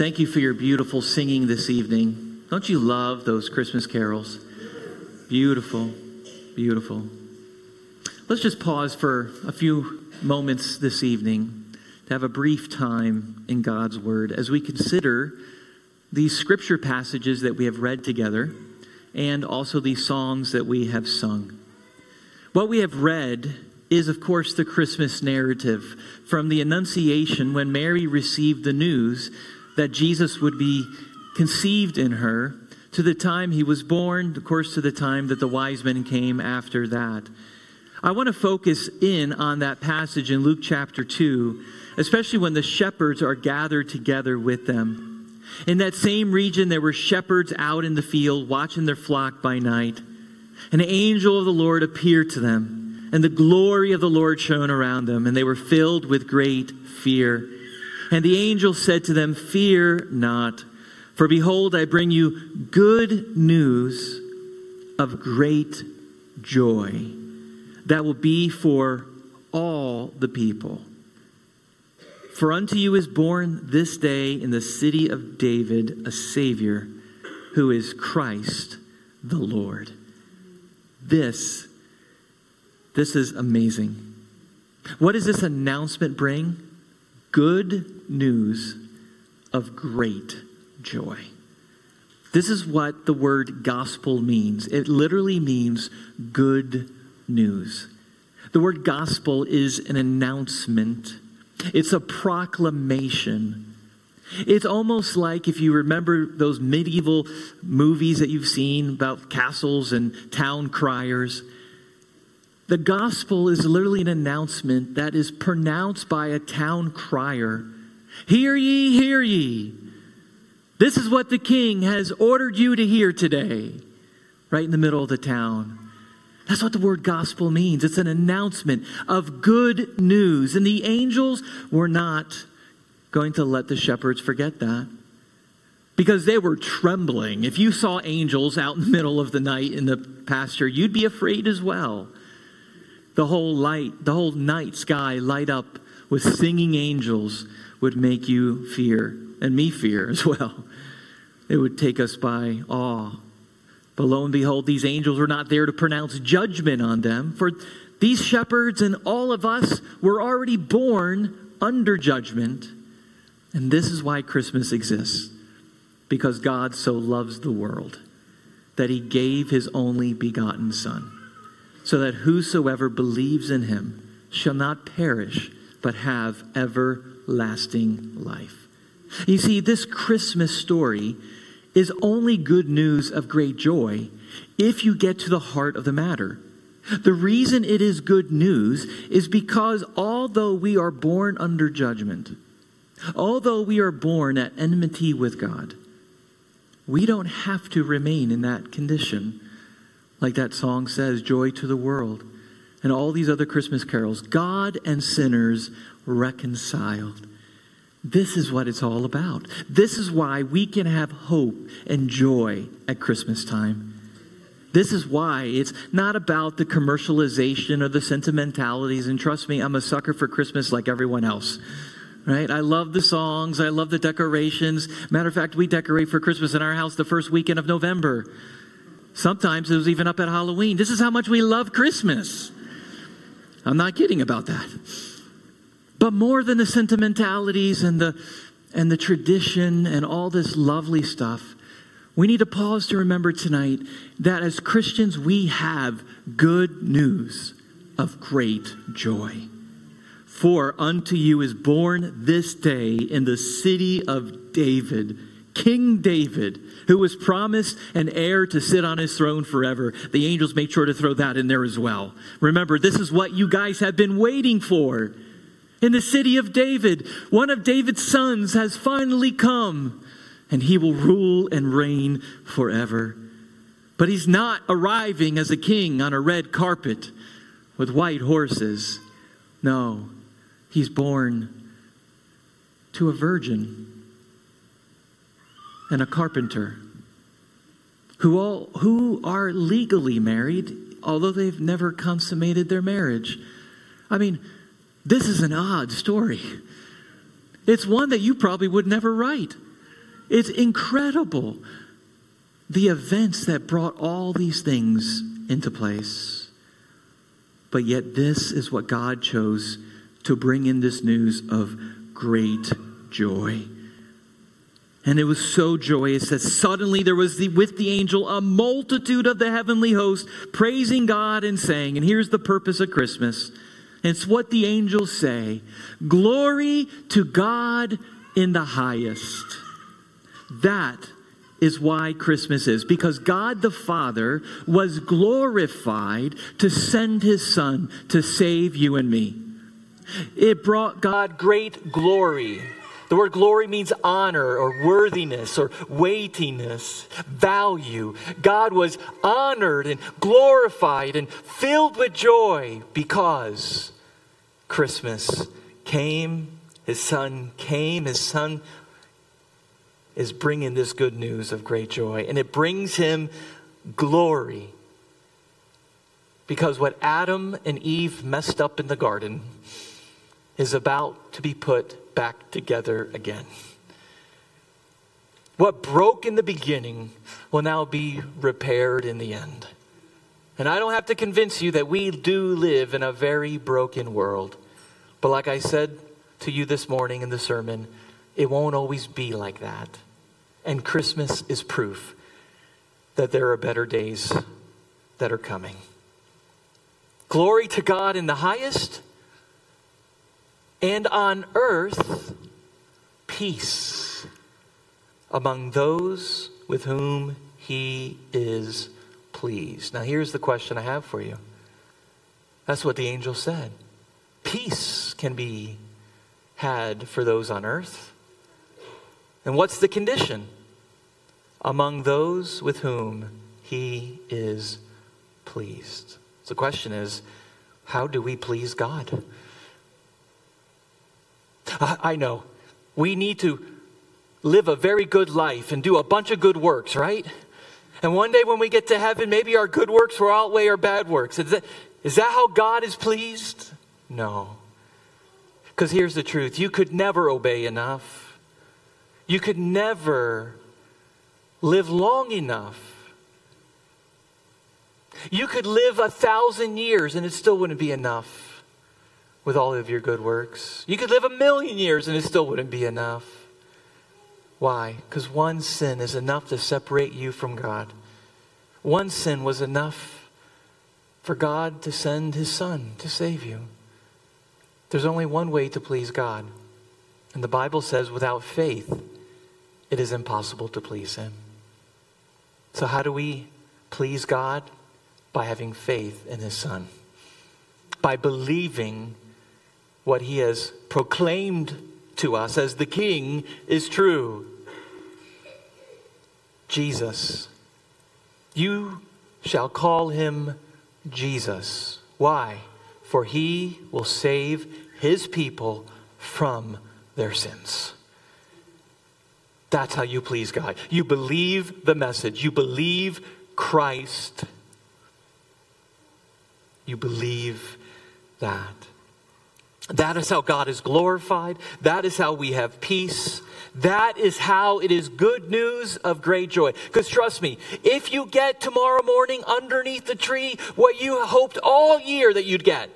Thank you for your beautiful singing this evening. Don't you love those Christmas carols? Beautiful, beautiful. Let's just pause for a few moments this evening to have a brief time in God's Word as we consider these scripture passages that we have read together and also these songs that we have sung. What we have read is, of course, the Christmas narrative from the Annunciation when Mary received the news that Jesus would be conceived in her to the time he was born, of course, to the time that the wise men came after that. I want to focus in on that passage in Luke chapter 2, especially when the shepherds are gathered together with them. In that same region, there were shepherds out in the field watching their flock by night. An angel of the Lord appeared to them and the glory of the Lord shone around them, and they were filled with great fear. And the angel said to them, Fear not, for behold, I bring you good news of great joy that will be for all the people. For unto you is born this day in the city of David a Savior, who is Christ the Lord. This this is amazing. What does this announcement bring? Good news of great joy. This is what the word gospel means. It literally means good news. The word gospel is an announcement, it's a proclamation. It's almost like if you remember those medieval movies that you've seen about castles and town criers. The gospel is literally an announcement that is pronounced by a town crier Hear ye, hear ye. This is what the king has ordered you to hear today, right in the middle of the town. That's what the word gospel means. It's an announcement of good news. And the angels were not going to let the shepherds forget that because they were trembling. If you saw angels out in the middle of the night in the pasture, you'd be afraid as well the whole light, the whole night sky light up with singing angels would make you fear, and me fear as well. It would take us by awe. But lo and behold, these angels were not there to pronounce judgment on them, for these shepherds and all of us were already born under judgment. And this is why Christmas exists because God so loves the world that he gave his only begotten Son so that whosoever believes in him shall not perish, but have everlasting life. You see, this Christmas story is only good news of great joy if you get to the heart of the matter. The reason it is good news is because although we are born under judgment, although we are born at enmity with God, we don't have to remain in that condition like that song says, Joy to the World, and all these other Christmas carols. God and sinners reconciled. This is what it's all about. This is why we can have hope and joy at Christmas time. This is why it's not about the commercialization or the sentimentalities. And trust me, I'm a sucker for Christmas like everyone else. Right? I love the songs. I love the decorations. Matter of fact, we decorate for Christmas in our house the first weekend of November. Sometimes it was even up at Halloween. This is how much we love Christmas. I'm not kidding about that. But more than the sentimentalities and the and the tradition and all this lovely stuff, we need to pause to remember tonight that as Christians we have good news of great joy. For unto you is born this day in the city of David King David, who was promised an heir to sit on his throne forever. The angels made sure to throw that in there as well. Remember, this is what you guys have been waiting for. In the city of David, one of David's sons has finally come, and he will rule and reign forever. But he's not arriving as a king on a red carpet with white horses. No, he's born to a virgin and a carpenter who all who are legally married although they've never consummated their marriage i mean this is an odd story it's one that you probably would never write It's incredible the events that brought all these things into place. But yet, this is what God chose to bring in this news of great joy. And it was so joyous that suddenly there was the, with the angel a multitude of the heavenly host praising God and saying, and here's the purpose of Christmas. It's what the angels say Glory to God in the highest. That is why Christmas is, because God the Father was glorified to send his Son to save you and me. It brought God great glory. The word glory means honor or worthiness or weightiness, value. God was honored and glorified and filled with joy because Christmas came, his son came, his son is bringing this good news of great joy, and it brings him glory. Because what Adam and Eve messed up in the garden is about to be put back together again. What broke in the beginning will now be repaired in the end. And I don't have to convince you that we do live in a very broken world. But like I said to you this morning in the sermon, it won't always be like that. And Christmas is proof that there are better days that are coming. Glory to God in the highest, and on earth, peace among those with whom he is pleased. Now, here's the question I have for you. That's what the angel said. Peace can be had for those on earth and what's the condition? Among those with whom he is pleased. So the question is how do we please God? I know. We need to live a very good life and do a bunch of good works, right? And one day when we get to heaven, maybe our good works will outweigh our bad works. Is that, is that how God is pleased? No. Because here's the truth you could never obey enough. You could never live long enough. You could live a thousand years and it still wouldn't be enough with all of your good works. You could live a million years and it still wouldn't be enough. Why? Because one sin is enough to separate you from God. One sin was enough for God to send his son to save you. There's only one way to please God. And the Bible says, without faith, it is impossible to please Him. So, how do we please God? By having faith in His Son, by believing what He has proclaimed to us as the King is true. Jesus. You shall call him Jesus. Why? For he will save his people from their sins. That's how you please God. You believe the message, you believe Christ. You believe that. That is how God is glorified. That is how we have peace. That is how it is good news of great joy. Because trust me, if you get tomorrow morning underneath the tree what you hoped all year that you'd get,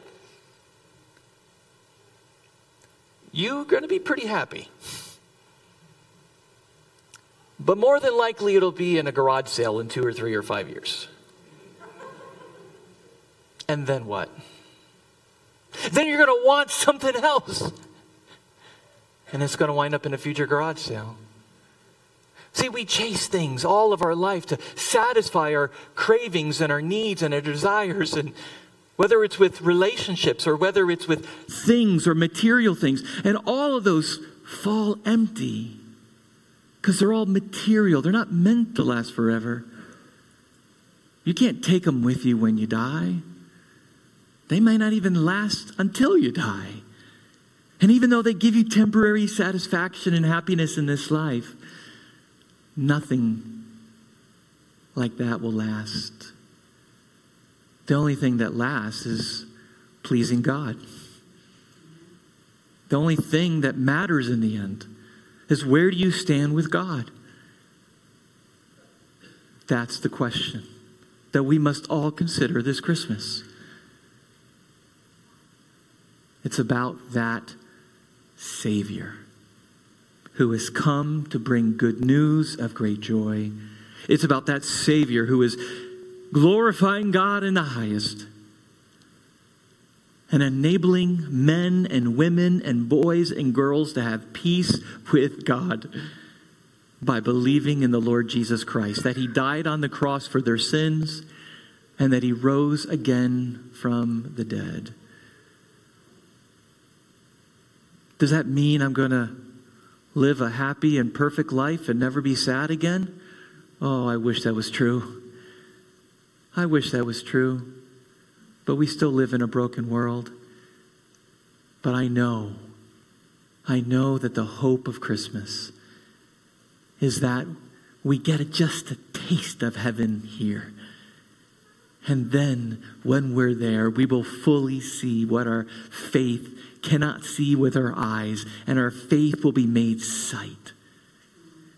you're going to be pretty happy. But more than likely, it'll be in a garage sale in two or three or five years. And then what? Then you're going to want something else. And it's going to wind up in a future garage sale. See, we chase things all of our life to satisfy our cravings and our needs and our desires. And whether it's with relationships or whether it's with things or material things, and all of those fall empty because they're all material. They're not meant to last forever. You can't take them with you when you die. They may not even last until you die. And even though they give you temporary satisfaction and happiness in this life, nothing like that will last. The only thing that lasts is pleasing God. The only thing that matters in the end is where do you stand with God? That's the question that we must all consider this Christmas. It's about that Savior who has come to bring good news of great joy. It's about that Savior who is glorifying God in the highest and enabling men and women and boys and girls to have peace with God by believing in the Lord Jesus Christ, that He died on the cross for their sins and that He rose again from the dead. Does that mean I'm going to live a happy and perfect life and never be sad again? Oh, I wish that was true. I wish that was true. But we still live in a broken world. But I know, I know that the hope of Christmas is that we get just a taste of heaven here. And then when we're there, we will fully see what our faith cannot see with our eyes, and our faith will be made sight.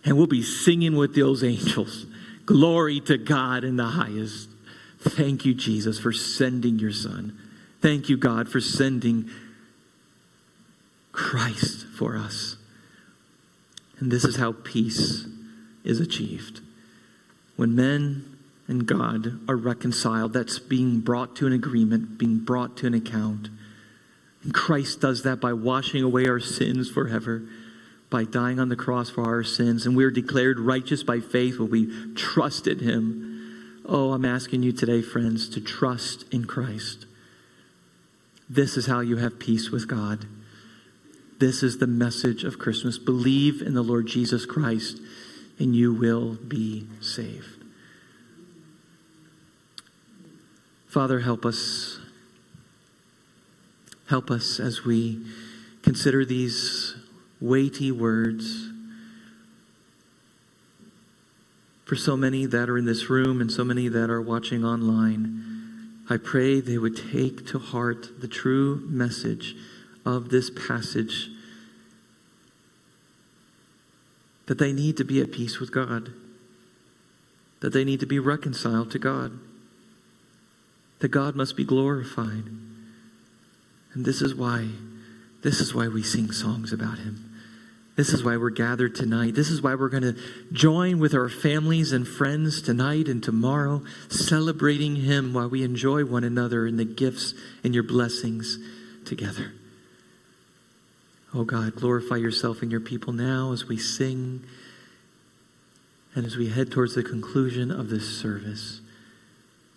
And we'll be singing with those angels. Glory to God in the highest. Thank you, Jesus, for sending your Son. Thank you, God, for sending Christ for us. And this is how peace is achieved. When men and God are reconciled, that's being brought to an agreement, being brought to an account. And Christ does that by washing away our sins forever, by dying on the cross for our sins. And we are declared righteous by faith when we trusted Him. Oh, I'm asking you today, friends, to trust in Christ. This is how you have peace with God. This is the message of Christmas. Believe in the Lord Jesus Christ, and you will be saved. Father, help us Help us as we consider these weighty words. For so many that are in this room and so many that are watching online, I pray they would take to heart the true message of this passage that they need to be at peace with God, that they need to be reconciled to God, that God must be glorified. And this is why, this is why we sing songs about him. This is why we're gathered tonight. This is why we're going to join with our families and friends tonight and tomorrow, celebrating Him while we enjoy one another in the gifts and your blessings together. Oh God, glorify yourself and your people now as we sing and as we head towards the conclusion of this service.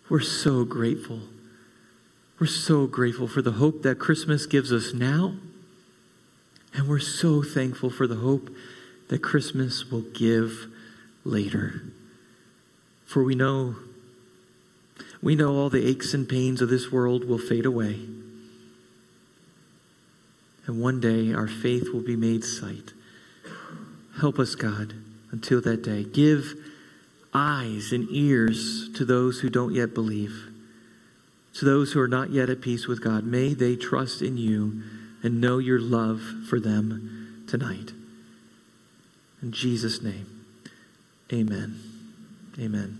We're so grateful we're so grateful for the hope that Christmas gives us now. And we're so thankful for the hope that Christmas will give later. For we know we know all the aches and pains of this world will fade away. And one day our faith will be made sight. Help us, God, until that day. Give eyes and ears to those who don't yet believe to those who are not yet at peace with God, may they trust in you and know your love for them tonight. In Jesus' name, amen. Amen.